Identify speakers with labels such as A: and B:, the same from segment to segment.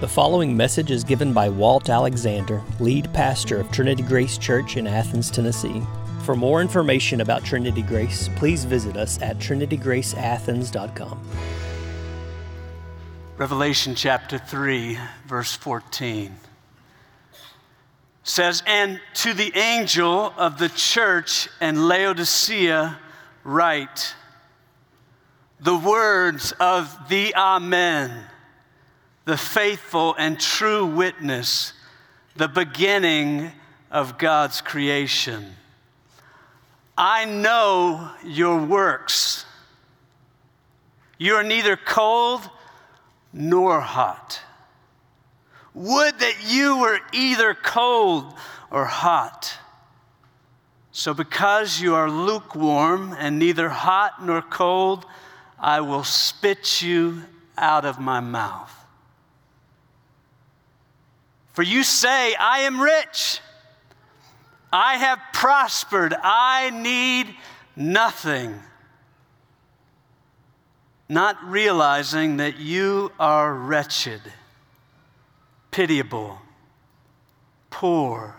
A: The following message is given by Walt Alexander, lead pastor of Trinity Grace Church in Athens, Tennessee. For more information about Trinity Grace, please visit us at trinitygraceathens.com.
B: Revelation chapter 3, verse 14 says, And to the angel of the church in Laodicea, write the words of the Amen the faithful and true witness, the beginning of God's creation. I know your works. You are neither cold nor hot. Would that you were either cold or hot. So, because you are lukewarm and neither hot nor cold, I will spit you out of my mouth. For you say, I am rich, I have prospered, I need nothing. Not realizing that you are wretched, pitiable, poor,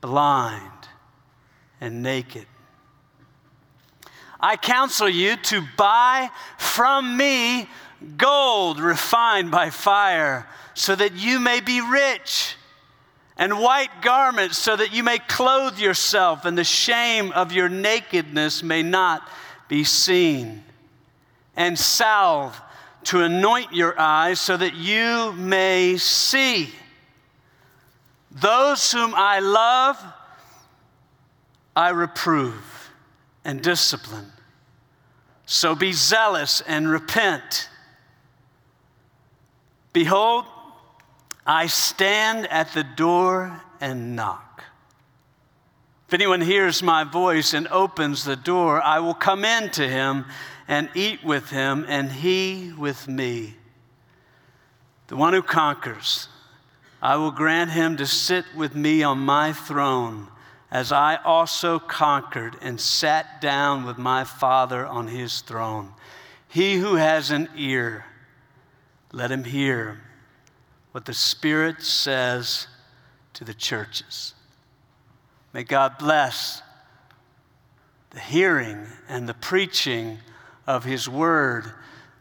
B: blind, and naked. I counsel you to buy from me gold refined by fire so that you may be rich, and white garments so that you may clothe yourself, and the shame of your nakedness may not be seen, and salve to anoint your eyes so that you may see. Those whom I love, I reprove and discipline. So be zealous and repent. Behold, I stand at the door and knock. If anyone hears my voice and opens the door, I will come in to him and eat with him, and he with me. The one who conquers, I will grant him to sit with me on my throne, as I also conquered and sat down with my Father on his throne. He who has an ear, let him hear what the Spirit says to the churches. May God bless the hearing and the preaching of His Word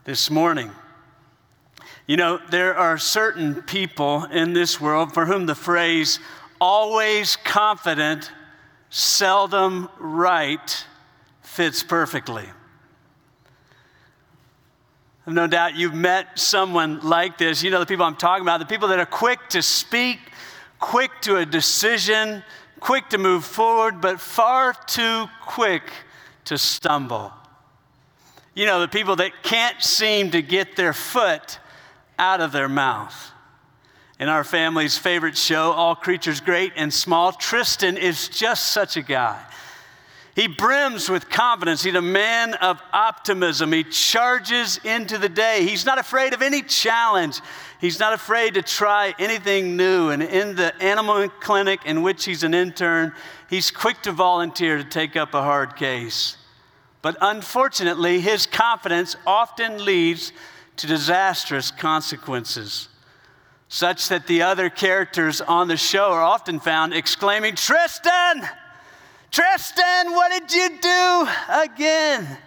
B: this morning. You know, there are certain people in this world for whom the phrase always confident, seldom right fits perfectly. No doubt you've met someone like this. You know the people I'm talking about, the people that are quick to speak, quick to a decision, quick to move forward, but far too quick to stumble. You know, the people that can't seem to get their foot out of their mouth. In our family's favorite show, All Creatures Great and Small, Tristan is just such a guy. He brims with confidence. He's a man of optimism. He charges into the day. He's not afraid of any challenge. He's not afraid to try anything new. And in the animal clinic in which he's an intern, he's quick to volunteer to take up a hard case. But unfortunately, his confidence often leads to disastrous consequences, such that the other characters on the show are often found exclaiming, Tristan! Tristan, what did you do again?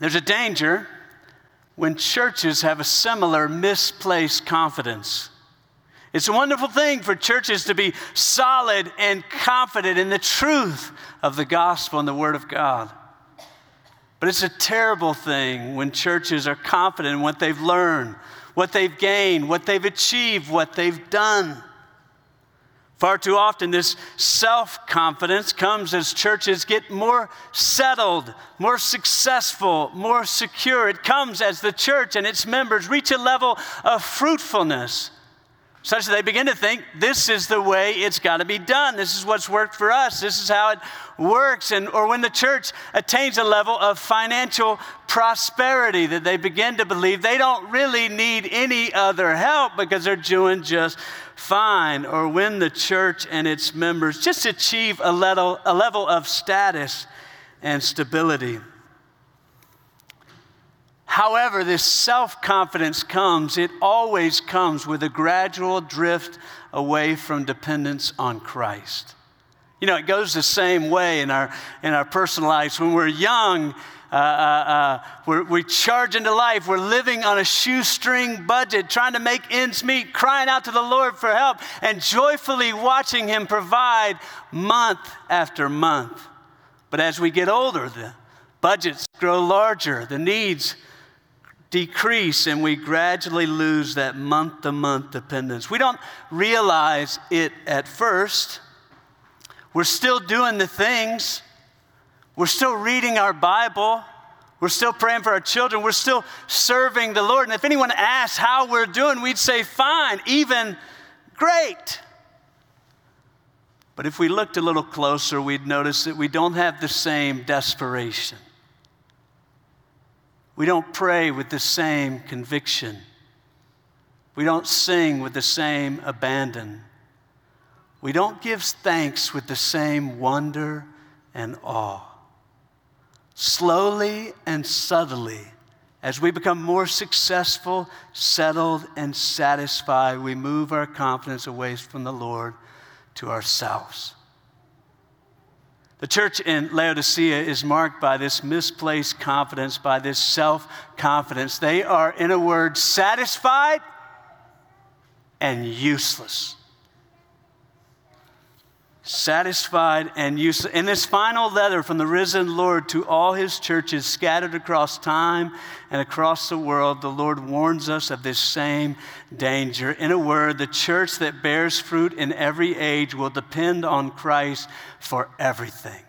B: There's a danger when churches have a similar misplaced confidence. It's a wonderful thing for churches to be solid and confident in the truth of the gospel and the word of God. But it's a terrible thing when churches are confident in what they've learned, what they've gained, what they've achieved, what they've done. Far too often, this self confidence comes as churches get more settled, more successful, more secure. It comes as the church and its members reach a level of fruitfulness such that they begin to think this is the way it's got to be done. This is what's worked for us. This is how it works. And, or when the church attains a level of financial prosperity that they begin to believe they don't really need any other help because they're doing just fine, or when the church and its members just achieve a level, a level of status and stability. However, this self confidence comes, it always comes with a gradual drift away from dependence on Christ. You know, it goes the same way in our, in our personal lives. When we're young, uh, uh, uh, we charge into life. We're living on a shoestring budget, trying to make ends meet, crying out to the Lord for help, and joyfully watching Him provide month after month. But as we get older, the budgets grow larger, the needs decrease, and we gradually lose that month to month dependence. We don't realize it at first. We're still doing the things we're still reading our Bible. We're still praying for our children. We're still serving the Lord. And if anyone asks how we're doing, we'd say, fine, even great. But if we looked a little closer, we'd notice that we don't have the same desperation. We don't pray with the same conviction. We don't sing with the same abandon. We don't give thanks with the same wonder and awe slowly and subtly, as we become more successful, settled, and satisfied, we move our confidence away from the Lord to ourselves. The church in Laodicea is marked by this misplaced confidence, by this self confidence. They are, in a word, satisfied and useless satisfied and useless. In this final letter from the risen Lord to all his churches scattered across time and across the world, the Lord warns us of this same danger. In a word, the church that bears fruit in every age will depend on Christ for everything.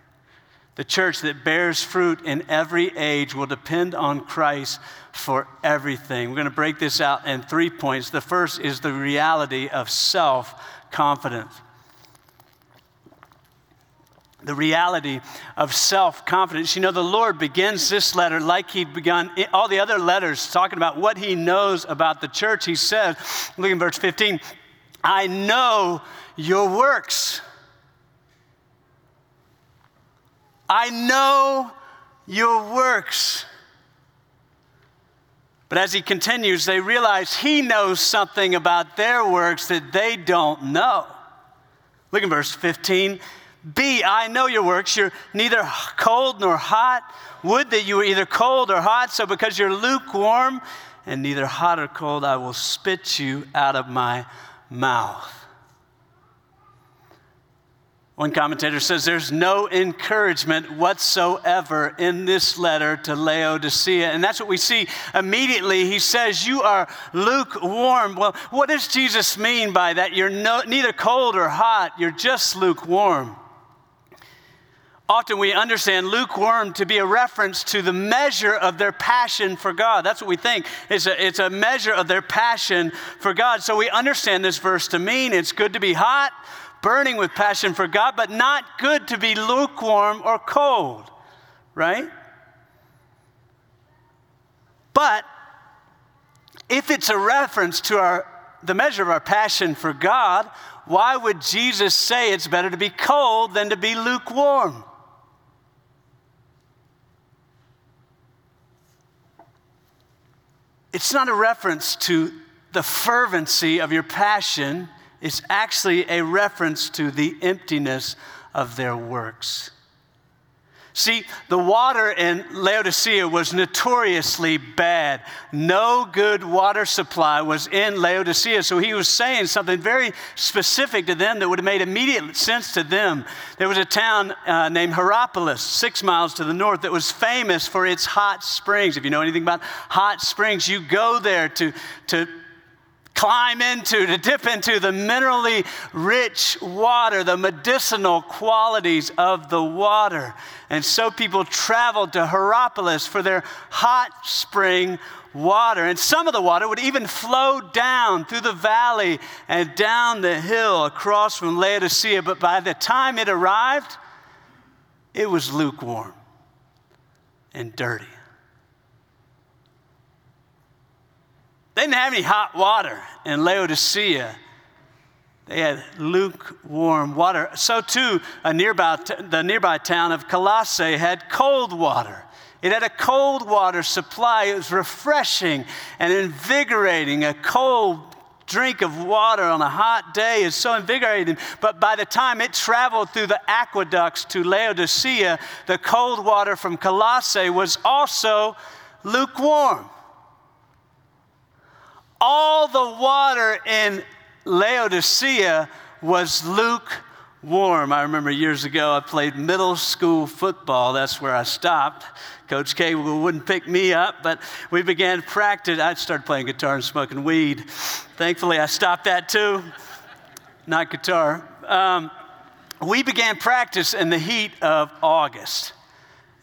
B: The church that bears fruit in every age will depend on Christ for everything. We're going to break this out in three points. The first is the reality of self confidence the reality of self confidence. You know, the Lord begins this letter like He'd begun all the other letters, talking about what He knows about the church. He says, look in verse 15, I know your works. I know your works. But as he continues, they realize he knows something about their works that they don't know. Look in verse 15. B, I know your works. You're neither cold nor hot. Would that you were either cold or hot. So because you're lukewarm and neither hot or cold, I will spit you out of my mouth. One commentator says there's no encouragement whatsoever in this letter to Laodicea. And that's what we see immediately. He says, You are lukewarm. Well, what does Jesus mean by that? You're no, neither cold or hot, you're just lukewarm. Often we understand lukewarm to be a reference to the measure of their passion for God. That's what we think. It's a, it's a measure of their passion for God. So we understand this verse to mean it's good to be hot, burning with passion for God, but not good to be lukewarm or cold, right? But if it's a reference to our, the measure of our passion for God, why would Jesus say it's better to be cold than to be lukewarm? It's not a reference to the fervency of your passion, it's actually a reference to the emptiness of their works. See, the water in Laodicea was notoriously bad. No good water supply was in Laodicea. So he was saying something very specific to them that would have made immediate sense to them. There was a town uh, named Hierapolis, six miles to the north, that was famous for its hot springs. If you know anything about hot springs, you go there to, to climb into, to dip into the minerally rich water, the medicinal qualities of the water. And so people traveled to Hierapolis for their hot spring water. And some of the water would even flow down through the valley and down the hill across from Laodicea. But by the time it arrived, it was lukewarm and dirty. They didn't have any hot water in Laodicea. They had lukewarm water. So too, a nearby, the nearby town of Colossae had cold water. It had a cold water supply. It was refreshing and invigorating. A cold drink of water on a hot day is so invigorating. But by the time it traveled through the aqueducts to Laodicea, the cold water from Colossae was also lukewarm. All the water in Laodicea was lukewarm. I remember years ago I played middle school football. That's where I stopped. Coach K wouldn't pick me up, but we began practice. I started playing guitar and smoking weed. Thankfully, I stopped that too. Not guitar. Um, we began practice in the heat of August,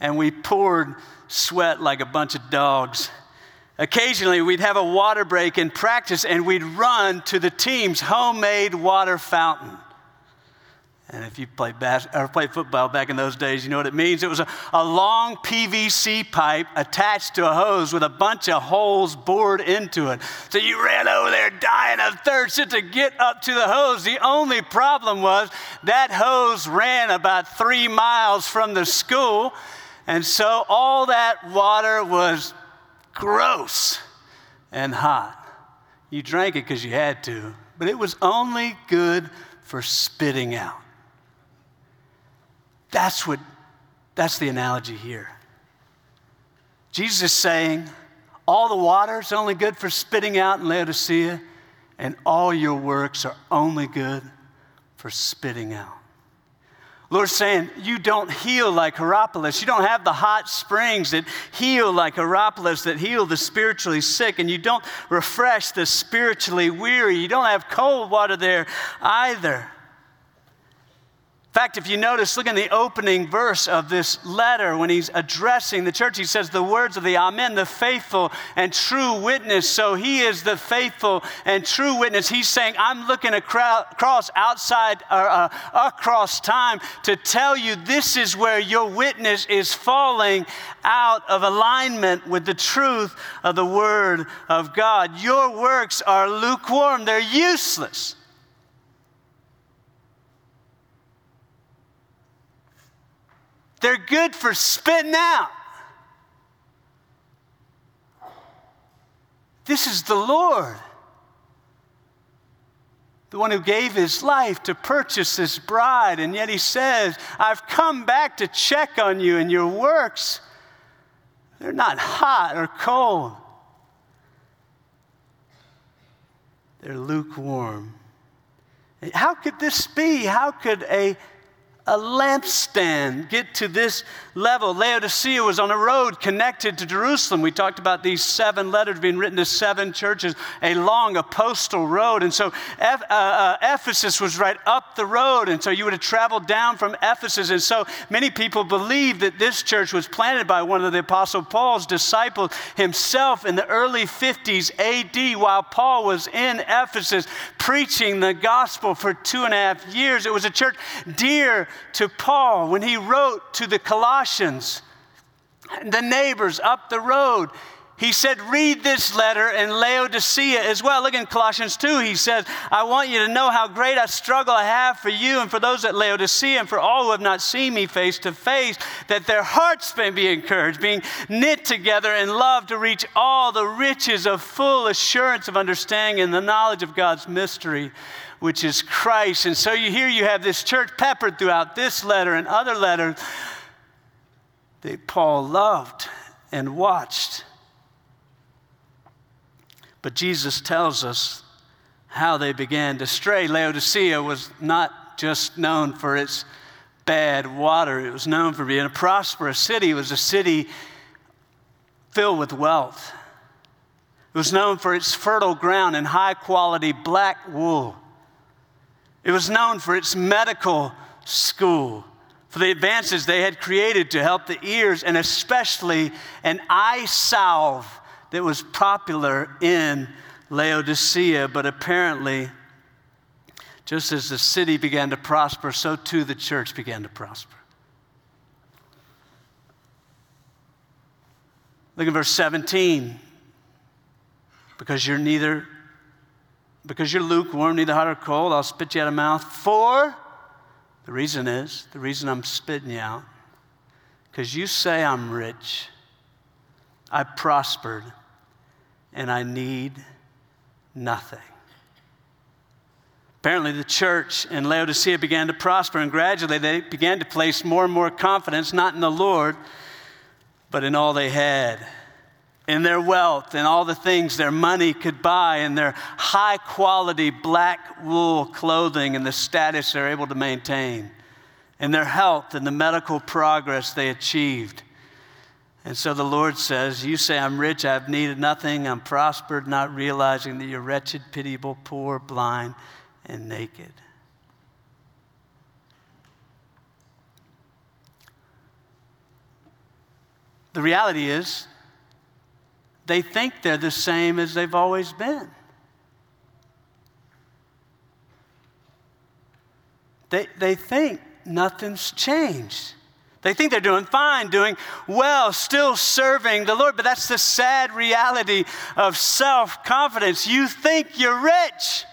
B: and we poured sweat like a bunch of dogs. Occasionally, we'd have a water break in practice, and we'd run to the team's homemade water fountain. And if you played, bas- or played football back in those days, you know what it means. It was a, a long PVC pipe attached to a hose with a bunch of holes bored into it. So you ran over there dying of thirst just to get up to the hose. The only problem was that hose ran about three miles from the school. And so all that water was gross and hot. You drank it because you had to, but it was only good for spitting out. That's what that's the analogy here. Jesus is saying, all the water is only good for spitting out in Laodicea, and all your works are only good for spitting out. Lord's saying, You don't heal like Hierapolis. You don't have the hot springs that heal like Hierapolis, that heal the spiritually sick, and you don't refresh the spiritually weary. You don't have cold water there either. In fact, if you notice, look in the opening verse of this letter when he's addressing the church, he says, The words of the Amen, the faithful and true witness. So he is the faithful and true witness. He's saying, I'm looking across outside, or uh, across time to tell you this is where your witness is falling out of alignment with the truth of the Word of God. Your works are lukewarm, they're useless. They're good for spitting out. This is the Lord, the one who gave his life to purchase this bride. And yet he says, I've come back to check on you and your works. They're not hot or cold, they're lukewarm. How could this be? How could a a lampstand get to this level. Laodicea was on a road connected to Jerusalem. We talked about these seven letters being written to seven churches, a long postal road. And so uh, uh, Ephesus was right up the road. And so you would have traveled down from Ephesus. And so many people believe that this church was planted by one of the Apostle Paul's disciples himself in the early 50s AD while Paul was in Ephesus preaching the gospel for two and a half years. It was a church dear to Paul when he wrote to the Colossians, the neighbors up the road. He said, Read this letter in Laodicea as well. Look in Colossians 2. He says, I want you to know how great a struggle I have for you and for those at Laodicea and for all who have not seen me face to face, that their hearts may be encouraged, being knit together in love to reach all the riches of full assurance of understanding and the knowledge of God's mystery which is Christ. And so you hear you have this church peppered throughout this letter and other letters that Paul loved and watched. But Jesus tells us how they began to stray. Laodicea was not just known for its bad water, it was known for being a prosperous city. It was a city filled with wealth. It was known for its fertile ground and high quality black wool. It was known for its medical school, for the advances they had created to help the ears, and especially an eye salve that was popular in Laodicea. But apparently, just as the city began to prosper, so too the church began to prosper. Look at verse 17. Because you're neither because you're lukewarm, neither hot or cold, I'll spit you out of mouth. For the reason is, the reason I'm spitting you out, because you say I'm rich I prospered, and I need nothing. Apparently, the church in Laodicea began to prosper, and gradually they began to place more and more confidence not in the Lord, but in all they had in their wealth and all the things their money could buy, and their high quality black wool clothing and the status they're able to maintain, and their health and the medical progress they achieved. And so the Lord says, You say, I'm rich, I've needed nothing, I'm prospered, not realizing that you're wretched, pitiable, poor, blind, and naked. The reality is, they think they're the same as they've always been. They, they think nothing's changed. They think they're doing fine, doing well, still serving the Lord, but that's the sad reality of self confidence. You think you're rich.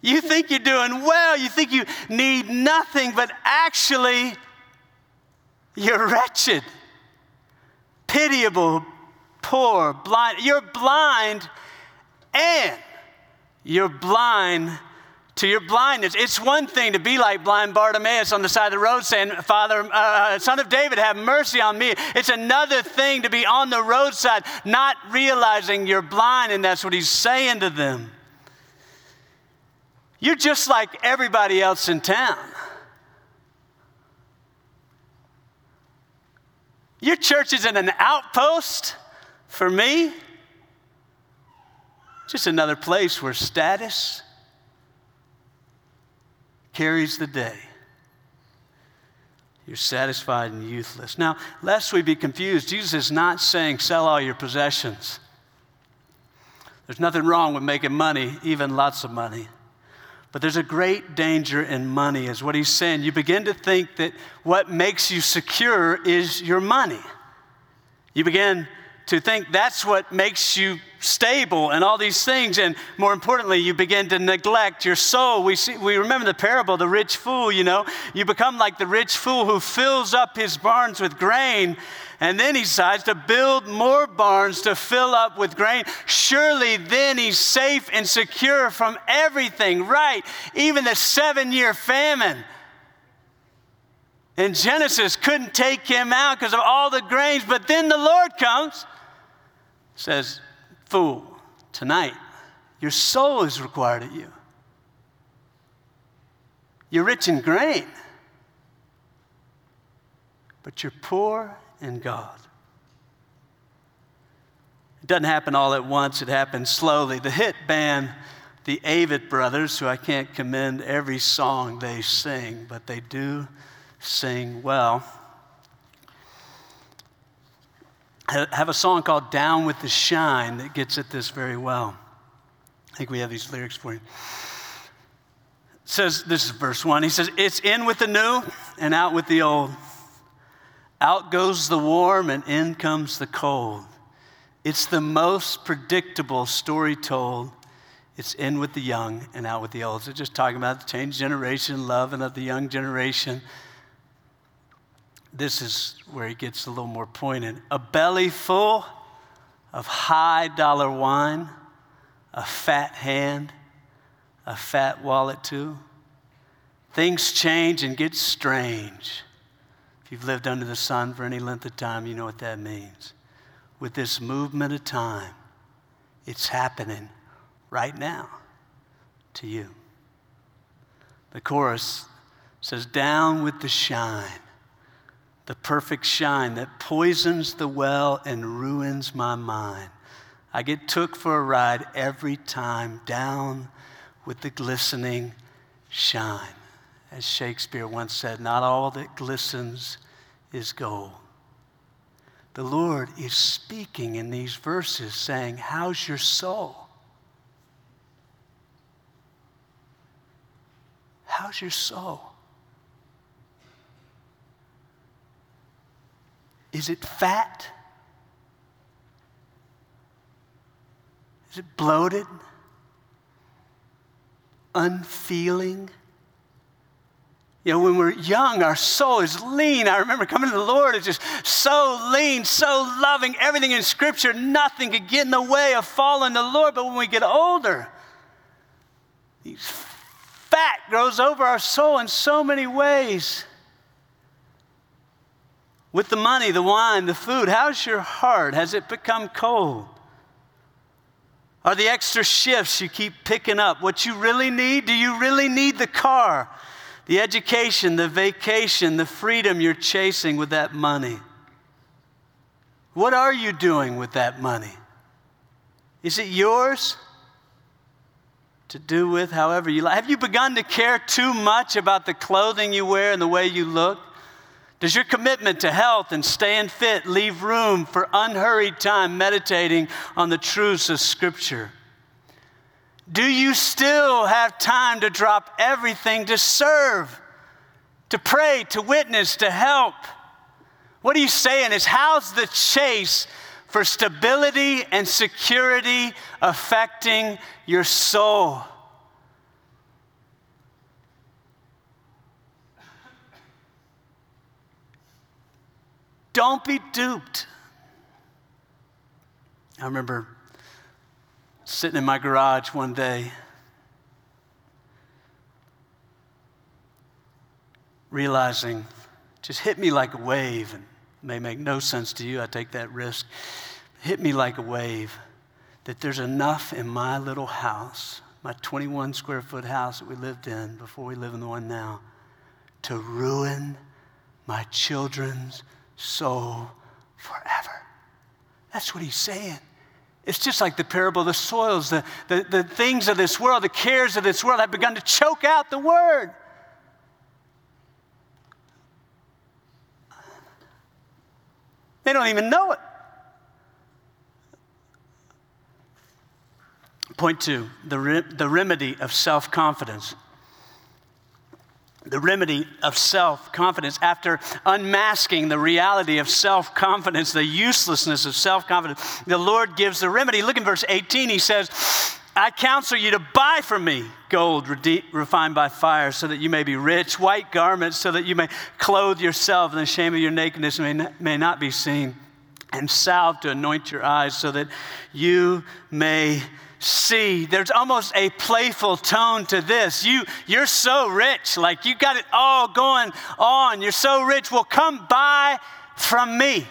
B: You think you're doing well. You think you need nothing, but actually, you're wretched, pitiable, poor, blind. You're blind and you're blind to your blindness. It's one thing to be like blind Bartimaeus on the side of the road saying, Father, uh, uh, Son of David, have mercy on me. It's another thing to be on the roadside, not realizing you're blind, and that's what he's saying to them. You're just like everybody else in town. Your church is in an outpost for me. Just another place where status carries the day. You're satisfied and youthless. Now, lest we be confused, Jesus is not saying sell all your possessions. There's nothing wrong with making money, even lots of money. But there's a great danger in money, is what he's saying. You begin to think that what makes you secure is your money. You begin to think that's what makes you stable and all these things. And more importantly, you begin to neglect your soul. We, see, we remember the parable, the rich fool, you know. You become like the rich fool who fills up his barns with grain and then he decides to build more barns to fill up with grain. Surely then he's safe and secure from everything, right? Even the seven year famine. In Genesis couldn't take him out because of all the grains, but then the Lord comes says, Fool, tonight your soul is required of you. You're rich in grain, but you're poor in God. It doesn't happen all at once, it happens slowly. The hit band, the Avett Brothers, who I can't commend every song they sing, but they do sing well have a song called Down with the Shine that gets at this very well. I think we have these lyrics for you. It says, this is verse one. He says, It's in with the new and out with the old. Out goes the warm and in comes the cold. It's the most predictable story told. It's in with the young and out with the old. So just talking about the change generation, love, and of the young generation this is where he gets a little more pointed. A belly full of high dollar wine, a fat hand, a fat wallet too. Things change and get strange. If you've lived under the sun for any length of time, you know what that means. With this movement of time, it's happening right now to you. The chorus says, Down with the shine the perfect shine that poisons the well and ruins my mind. I get took for a ride every time down with the glistening shine. As Shakespeare once said, not all that glistens is gold. The Lord is speaking in these verses saying, How's your soul? How's your soul? Is it fat? Is it bloated? Unfeeling? You know, when we're young, our soul is lean. I remember coming to the Lord, it's just so lean, so loving. Everything in Scripture, nothing could get in the way of following the Lord. But when we get older, fat grows over our soul in so many ways. With the money, the wine, the food, how's your heart? Has it become cold? Are the extra shifts you keep picking up what you really need? Do you really need the car? the education, the vacation, the freedom you're chasing with that money. What are you doing with that money? Is it yours to do with however you like? Have you begun to care too much about the clothing you wear and the way you look? Does your commitment to health and staying fit leave room for unhurried time meditating on the truths of Scripture? Do you still have time to drop everything to serve, to pray, to witness, to help? What are you saying is, how's the chase for stability and security affecting your soul? Don't be duped. I remember sitting in my garage one day, realizing just hit me like a wave, and may make no sense to you, I take that risk. Hit me like a wave that there's enough in my little house, my 21 square foot house that we lived in before we live in the one now, to ruin my children's soul forever. That's what he's saying. It's just like the parable of the soils. The, the, the things of this world, the cares of this world have begun to choke out the word. They don't even know it. Point two the, re- the remedy of self confidence the remedy of self confidence, after unmasking the reality of self confidence, the uselessness of self confidence, the Lord gives the remedy. Look in verse 18, he says, I counsel you to buy from me gold refined by fire so that you may be rich, white garments so that you may clothe yourself, and the shame of your nakedness may may not be seen, and salve to anoint your eyes so that you may see there's almost a playful tone to this. You you're so rich like you got it all going on. You're so rich. Well come buy from me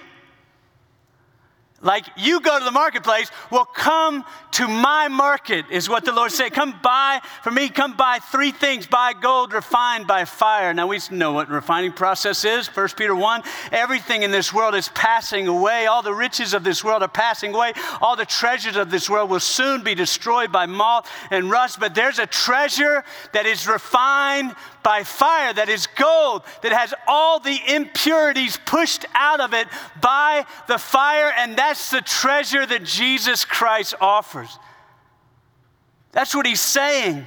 B: like you go to the marketplace, well, come to my market, is what the Lord said. Come buy for me, come buy three things. Buy gold refined by fire. Now we know what refining process is. 1 Peter 1. Everything in this world is passing away. All the riches of this world are passing away. All the treasures of this world will soon be destroyed by moth and rust. But there's a treasure that is refined by fire, that is gold, that has all the impurities pushed out of it by the fire, and that's the treasure that Jesus Christ offers. That's what he's saying.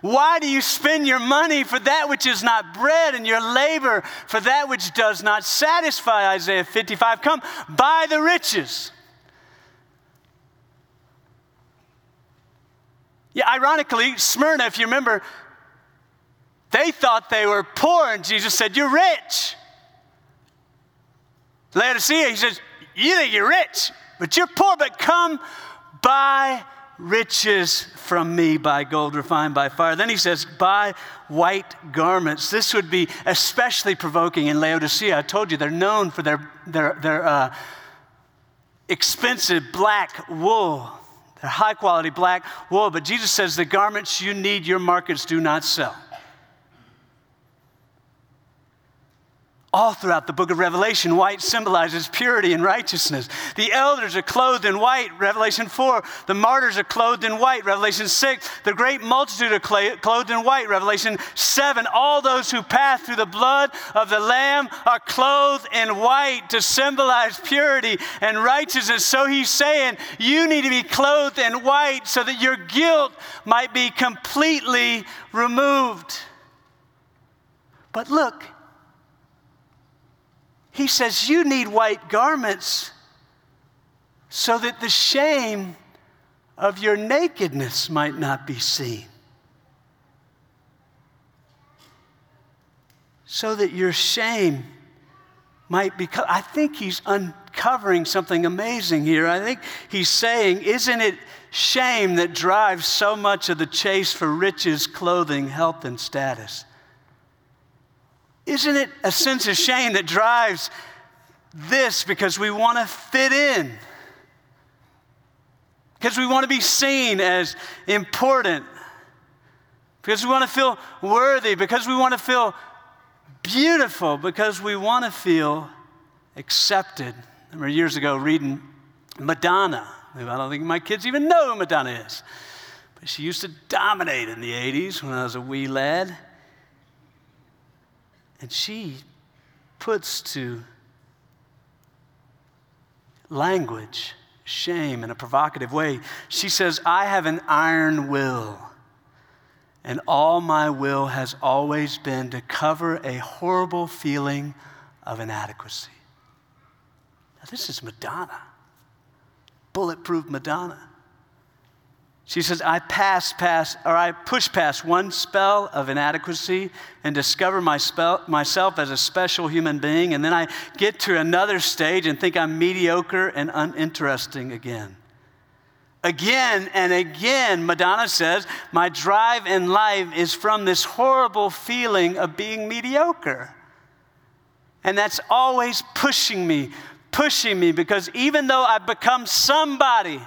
B: Why do you spend your money for that which is not bread and your labor for that which does not satisfy? Isaiah 55. Come, buy the riches. Yeah, ironically, Smyrna, if you remember, they thought they were poor, and Jesus said, You're rich. Laodicea, he says, You think you're rich, but you're poor, but come buy riches from me by gold refined by fire. Then he says, buy white garments. This would be especially provoking in Laodicea. I told you they're known for their, their, their uh, expensive black wool, They're high quality black wool. But Jesus says, the garments you need, your markets do not sell. All throughout the book of Revelation, white symbolizes purity and righteousness. The elders are clothed in white, Revelation 4. The martyrs are clothed in white, Revelation 6. The great multitude are clothed in white, Revelation 7. All those who pass through the blood of the Lamb are clothed in white to symbolize purity and righteousness. So he's saying you need to be clothed in white so that your guilt might be completely removed. But look, he says, You need white garments so that the shame of your nakedness might not be seen. so that your shame might be. I think he's uncovering something amazing here. I think he's saying, Isn't it shame that drives so much of the chase for riches, clothing, health, and status? Isn't it a sense of shame that drives this because we want to fit in? Because we want to be seen as important? Because we want to feel worthy? Because we want to feel beautiful? Because we want to feel accepted? I remember years ago reading Madonna. I don't think my kids even know who Madonna is. But she used to dominate in the 80s when I was a wee lad. And she puts to language shame in a provocative way. She says, I have an iron will, and all my will has always been to cover a horrible feeling of inadequacy. Now, this is Madonna, bulletproof Madonna. She says, I pass past, or I push past one spell of inadequacy and discover my spell, myself as a special human being, and then I get to another stage and think I'm mediocre and uninteresting again. Again and again, Madonna says, my drive in life is from this horrible feeling of being mediocre. And that's always pushing me, pushing me, because even though I've become somebody,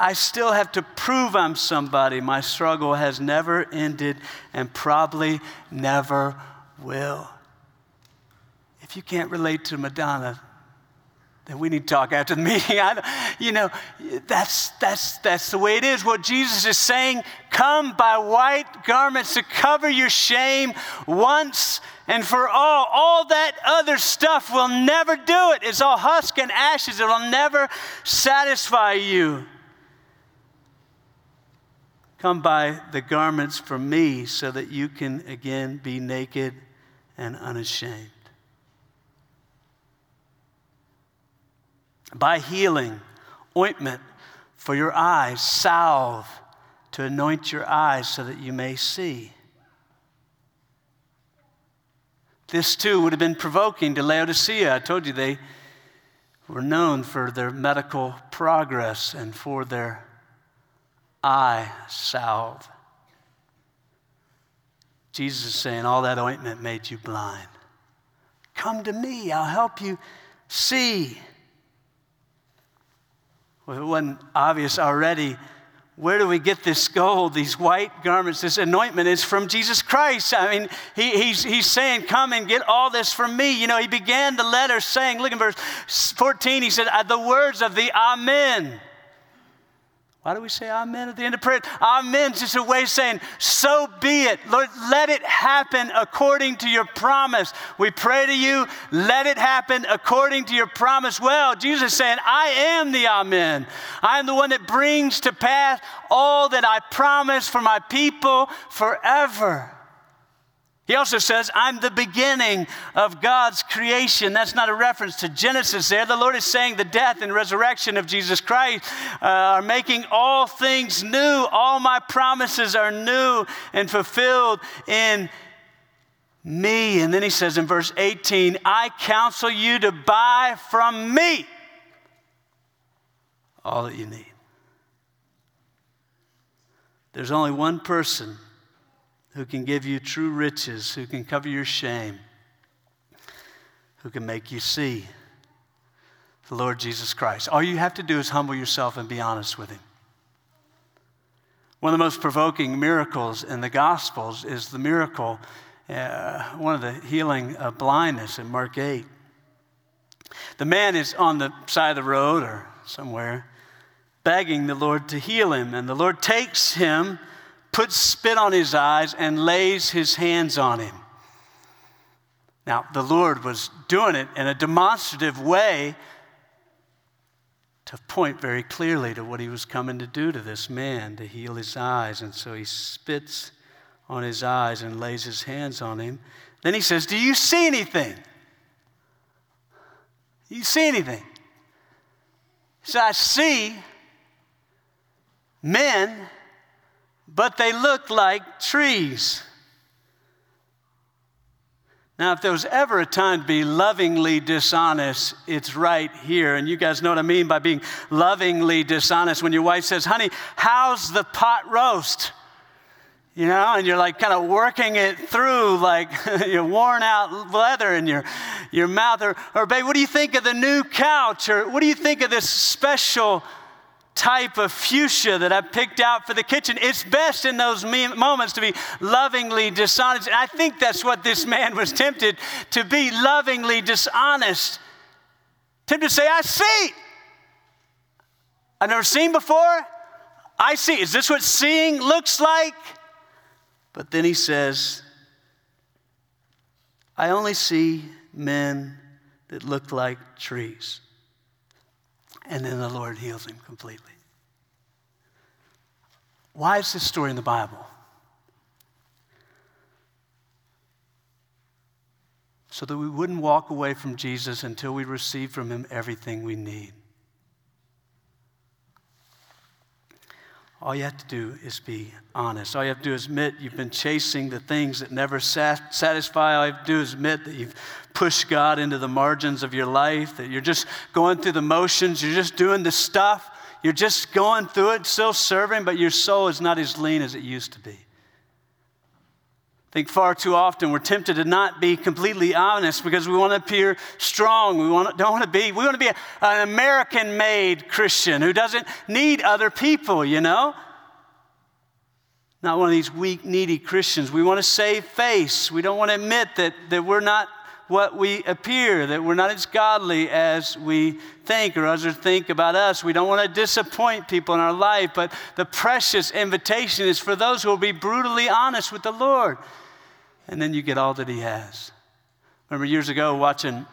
B: I still have to prove I'm somebody. My struggle has never ended and probably never will. If you can't relate to Madonna, then we need to talk after the meeting. I, you know, that's, that's, that's the way it is. What Jesus is saying come by white garments to cover your shame once and for all. All that other stuff will never do it. It's all husk and ashes, it will never satisfy you. Come buy the garments from me so that you can again be naked and unashamed. Buy healing, ointment for your eyes, salve to anoint your eyes so that you may see. This too would have been provoking to Laodicea. I told you they were known for their medical progress and for their eye salve. Jesus is saying, All that ointment made you blind. Come to me, I'll help you see. Well, it wasn't obvious already. Where do we get this gold, these white garments, this anointment is from Jesus Christ. I mean, he, he's, he's saying, Come and get all this from me. You know, he began the letter saying, look in verse 14, he said, The words of the Amen why do we say amen at the end of prayer? Amen is just a way of saying, so be it. Lord, let it happen according to your promise. We pray to you, let it happen according to your promise. Well, Jesus is saying, I am the amen. I am the one that brings to pass all that I promise for my people forever. He also says, I'm the beginning of God's creation. That's not a reference to Genesis there. The Lord is saying the death and resurrection of Jesus Christ uh, are making all things new. All my promises are new and fulfilled in me. And then he says in verse 18, I counsel you to buy from me all that you need. There's only one person who can give you true riches, who can cover your shame, who can make you see the Lord Jesus Christ. All you have to do is humble yourself and be honest with Him. One of the most provoking miracles in the Gospels is the miracle, uh, one of the healing of blindness in Mark 8. The man is on the side of the road or somewhere begging the Lord to heal him, and the Lord takes him puts spit on his eyes, and lays his hands on him. Now, the Lord was doing it in a demonstrative way to point very clearly to what he was coming to do to this man, to heal his eyes. And so he spits on his eyes and lays his hands on him. Then he says, Do you see anything? You see anything? He said, I see men but they look like trees. Now, if there was ever a time to be lovingly dishonest, it's right here. And you guys know what I mean by being lovingly dishonest. When your wife says, honey, how's the pot roast? You know, and you're like kind of working it through like you're worn out leather in your, your mouth. Or, or, babe, what do you think of the new couch? Or what do you think of this special type of fuchsia that I picked out for the kitchen. It's best in those moments to be lovingly dishonest. And I think that's what this man was tempted to be lovingly dishonest. Tempted to say, I see. I've never seen before. I see. Is this what seeing looks like? But then he says, I only see men that look like trees. And then the Lord heals him completely. Why is this story in the Bible? So that we wouldn't walk away from Jesus until we receive from him everything we need. All you have to do is be honest. All you have to do is admit you've been chasing the things that never sat- satisfy. All you have to do is admit that you've pushed God into the margins of your life, that you're just going through the motions, you're just doing the stuff, you're just going through it, still serving, but your soul is not as lean as it used to be. I think far too often we're tempted to not be completely honest because we want to appear strong. We want don't want to be, we want to be an American made Christian who doesn't need other people, you know? Not one of these weak, needy Christians. We want to save face. We don't want to admit that, that we're not what we appear, that we're not as godly as we think or others think about us. We don't want to disappoint people in our life, but the precious invitation is for those who will be brutally honest with the Lord and then you get all that he has. Remember years ago watching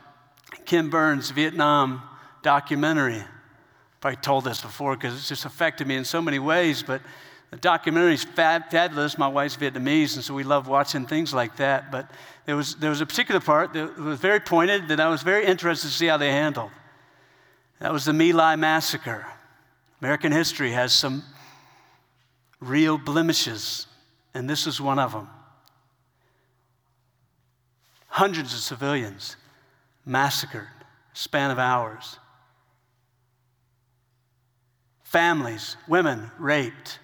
B: Ken Burns' Vietnam documentary. Probably told this before because it's just affected me in so many ways, but the documentary is fab- fabulous. My wife's Vietnamese, and so we love watching things like that. But there was, there was a particular part that was very pointed that I was very interested to see how they handled. That was the My Lai massacre. American history has some real blemishes, and this is one of them hundreds of civilians massacred, span of hours. Families, women raped.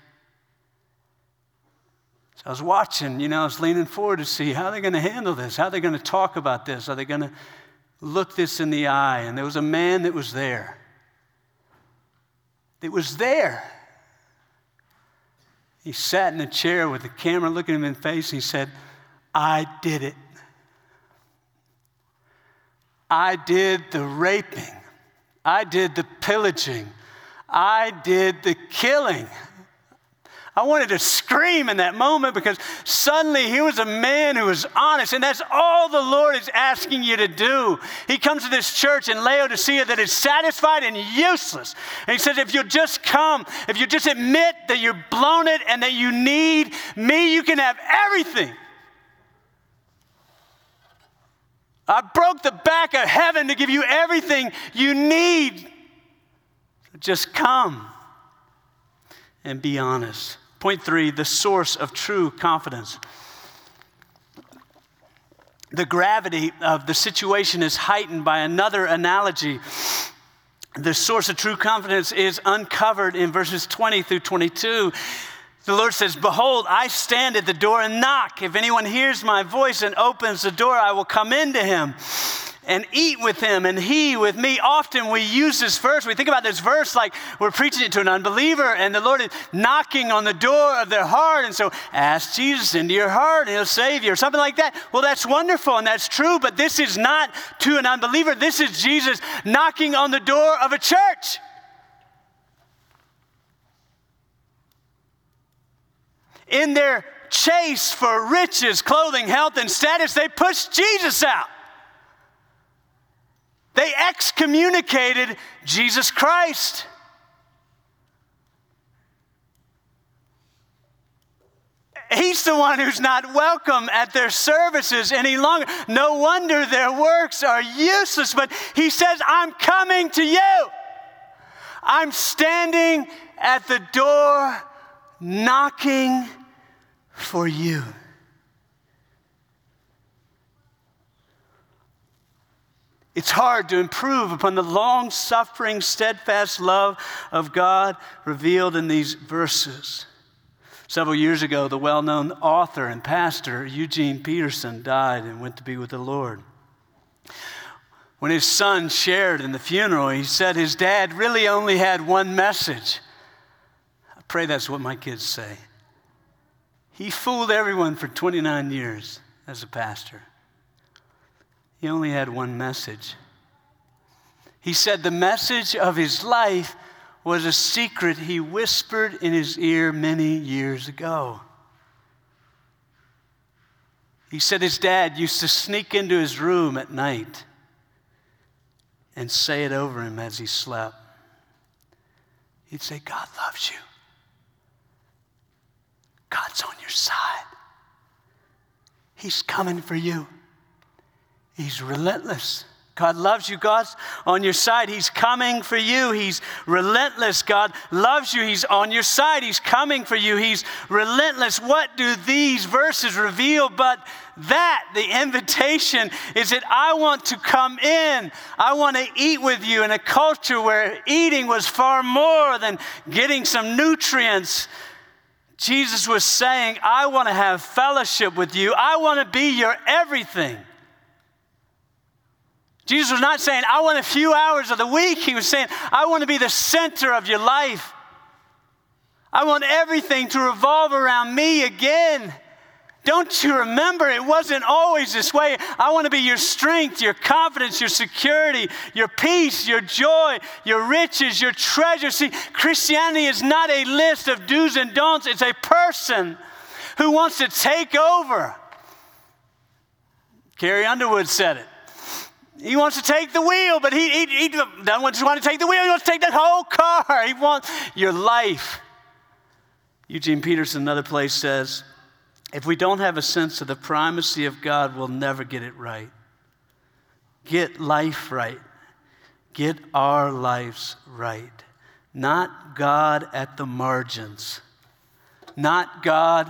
B: I was watching, you know, I was leaning forward to see how they're going to handle this, how they're going to talk about this, are they going to look this in the eye? And there was a man that was there. It was there. He sat in a chair with the camera looking him in the face. And He said, I did it. I did the raping, I did the pillaging, I did the killing. I wanted to scream in that moment because suddenly he was a man who was honest, and that's all the Lord is asking you to do. He comes to this church in Laodicea that is satisfied and useless. And he says, If you'll just come, if you just admit that you've blown it and that you need me, you can have everything. I broke the back of heaven to give you everything you need. Just come and be honest. Point three the source of true confidence. The gravity of the situation is heightened by another analogy. The source of true confidence is uncovered in verses 20 through 22. The Lord says, Behold, I stand at the door and knock. If anyone hears my voice and opens the door, I will come into him and eat with him and he with me. Often we use this verse, we think about this verse like we're preaching it to an unbeliever, and the Lord is knocking on the door of their heart. And so ask Jesus into your heart and he'll save you, or something like that. Well, that's wonderful and that's true, but this is not to an unbeliever. This is Jesus knocking on the door of a church. in their chase for riches, clothing, health, and status, they pushed Jesus out. They excommunicated Jesus Christ. He's the one who's not welcome at their services any longer. No wonder their works are useless, but he says, I'm coming to you. I'm standing at the door knocking for you. It's hard to improve upon the long suffering, steadfast love of God revealed in these verses. Several years ago, the well known author and pastor Eugene Peterson died and went to be with the Lord. When his son shared in the funeral, he said his dad really only had one message. I pray that's what my kids say. He fooled everyone for 29 years as a pastor. He only had one message. He said the message of his life was a secret he whispered in his ear many years ago. He said his dad used to sneak into his room at night and say it over him as he slept. He'd say, God loves you. God's on your side. He's coming for you. He's relentless. God loves you. God's on your side. He's coming for you. He's relentless. God loves you. He's on your side. He's coming for you. He's relentless. What do these verses reveal but that? The invitation is that I want to come in. I want to eat with you in a culture where eating was far more than getting some nutrients. Jesus was saying, I want to have fellowship with you. I want to be your everything. Jesus was not saying, I want a few hours of the week. He was saying, I want to be the center of your life. I want everything to revolve around me again. Don't you remember? It wasn't always this way. I want to be your strength, your confidence, your security, your peace, your joy, your riches, your treasure. See, Christianity is not a list of do's and don'ts, it's a person who wants to take over. Carrie Underwood said it. He wants to take the wheel, but he, he, he doesn't just want to take the wheel, he wants to take the whole car. He wants your life. Eugene Peterson, another place, says if we don't have a sense of the primacy of God, we'll never get it right. Get life right. Get our lives right. Not God at the margins, not God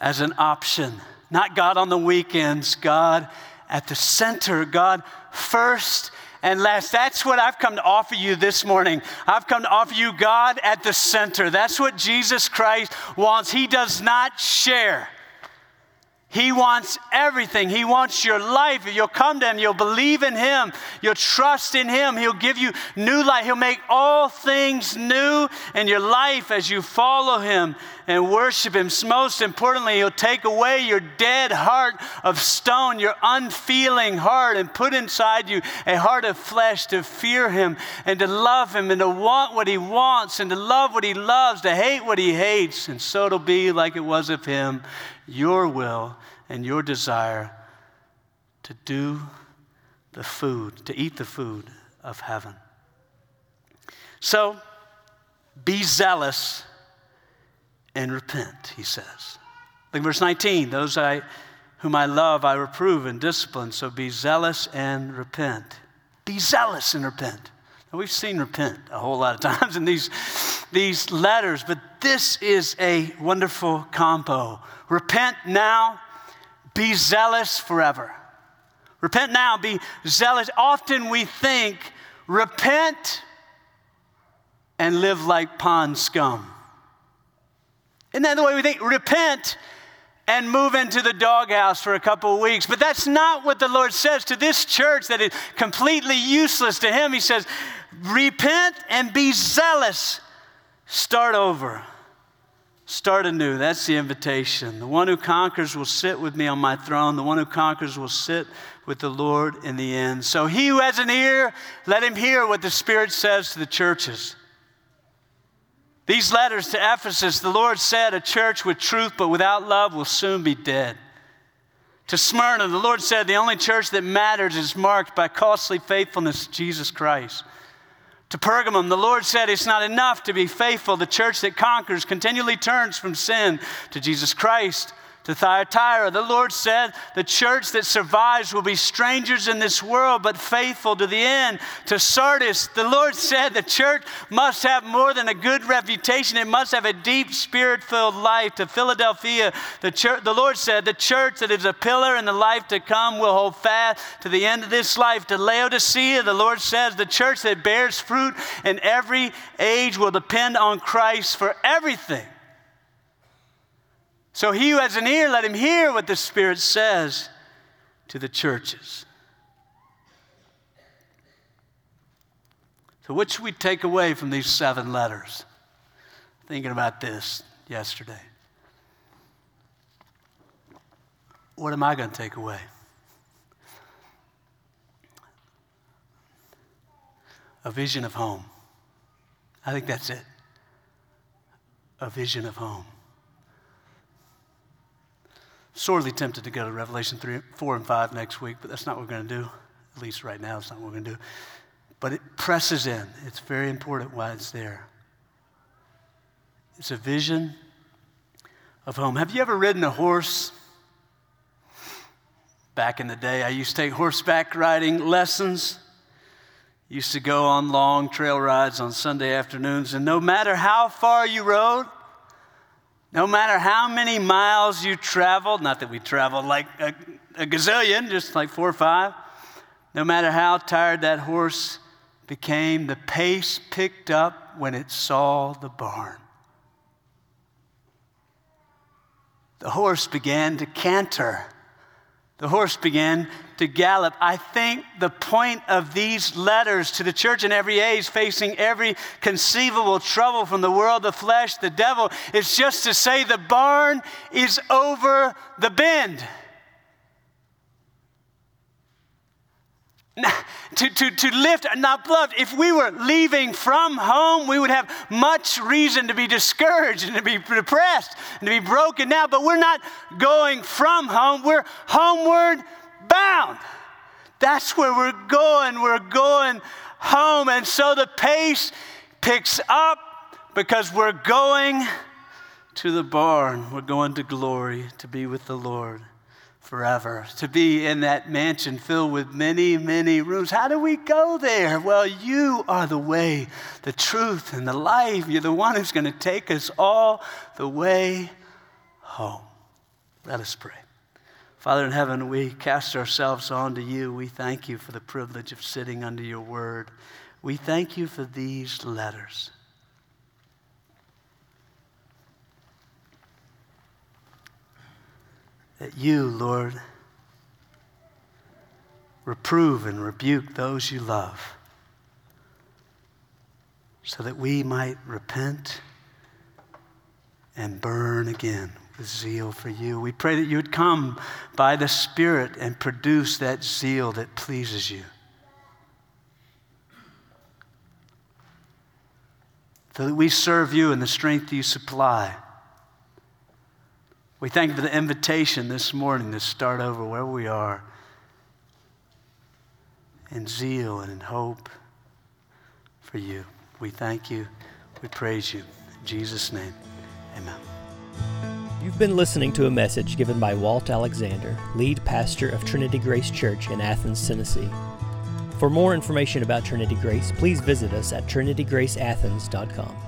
B: as an option, not God on the weekends, God at the center, God first and last. That's what I've come to offer you this morning. I've come to offer you God at the center. That's what Jesus Christ wants. He does not share. He wants everything. He wants your life. If you'll come to Him, you'll believe in Him, you'll trust in Him, He'll give you new life. He'll make all things new in your life as you follow Him and worship Him. Most importantly, He'll take away your dead heart of stone, your unfeeling heart, and put inside you a heart of flesh to fear Him and to love Him and to want what He wants and to love what He loves, to hate what He hates. And so it'll be like it was of Him your will and your desire to do the food, to eat the food of heaven. So, be zealous and repent, he says. Look at verse 19. Those I, whom I love, I reprove and discipline. So be zealous and repent. Be zealous and repent. Now, we've seen repent a whole lot of times in these, these letters, but this is a wonderful combo. Repent now, be zealous forever. Repent now, be zealous. Often we think, repent and live like pond scum. Isn't that the way we think? Repent and move into the doghouse for a couple of weeks. But that's not what the Lord says to this church that is completely useless to Him. He says, repent and be zealous. Start over. Start anew. That's the invitation. The one who conquers will sit with me on my throne. The one who conquers will sit with the Lord in the end. So he who has an ear, let him hear what the Spirit says to the churches. These letters to Ephesus, the Lord said, a church with truth but without love will soon be dead. To Smyrna, the Lord said, the only church that matters is marked by costly faithfulness to Jesus Christ. To Pergamum, the Lord said, It's not enough to be faithful. The church that conquers continually turns from sin to Jesus Christ. To Thyatira, the Lord said, The church that survives will be strangers in this world, but faithful to the end. To Sardis, the Lord said, The church must have more than a good reputation, it must have a deep, spirit filled life. To Philadelphia, the, church, the Lord said, The church that is a pillar in the life to come will hold fast to the end of this life. To Laodicea, the Lord says, The church that bears fruit in every age will depend on Christ for everything. So he who has an ear, let him hear what the Spirit says to the churches. So, what should we take away from these seven letters? Thinking about this yesterday. What am I going to take away? A vision of home. I think that's it. A vision of home sorely tempted to go to Revelation 3, 4, and 5 next week, but that's not what we're going to do. At least right now, it's not what we're going to do. But it presses in. It's very important why it's there. It's a vision of home. Have you ever ridden a horse? Back in the day, I used to take horseback riding lessons. Used to go on long trail rides on Sunday afternoons, and no matter how far you rode, no matter how many miles you traveled, not that we traveled like a, a gazillion, just like four or five, no matter how tired that horse became, the pace picked up when it saw the barn. The horse began to canter. The horse began to gallop. I think the point of these letters to the church in every age, facing every conceivable trouble from the world, the flesh, the devil, is just to say the barn is over the bend. To, to, to lift, not beloved, if we were leaving from home, we would have much reason to be discouraged and to be depressed and to be broken now, but we're not going from home, we're homeward bound. That's where we're going. We're going home. And so the pace picks up because we're going to the barn. We're going to glory to be with the Lord forever, to be in that mansion filled with many, many rooms. How do we go there? Well, you are the way, the truth, and the life. You're the one who's going to take us all the way home. Let us pray. Father in heaven, we cast ourselves onto you. We thank you for the privilege of sitting under your word. We thank you for these letters. That you, Lord, reprove and rebuke those you love so that we might repent and burn again with zeal for you. We pray that you would come by the Spirit and produce that zeal that pleases you. So that we serve you in the strength you supply. We thank you for the invitation this morning to start over where we are in zeal and in hope for you. We thank you. We praise you. In Jesus' name, amen.
A: You've been listening to a message given by Walt Alexander, lead pastor of Trinity Grace Church in Athens, Tennessee. For more information about Trinity Grace, please visit us at trinitygraceathens.com.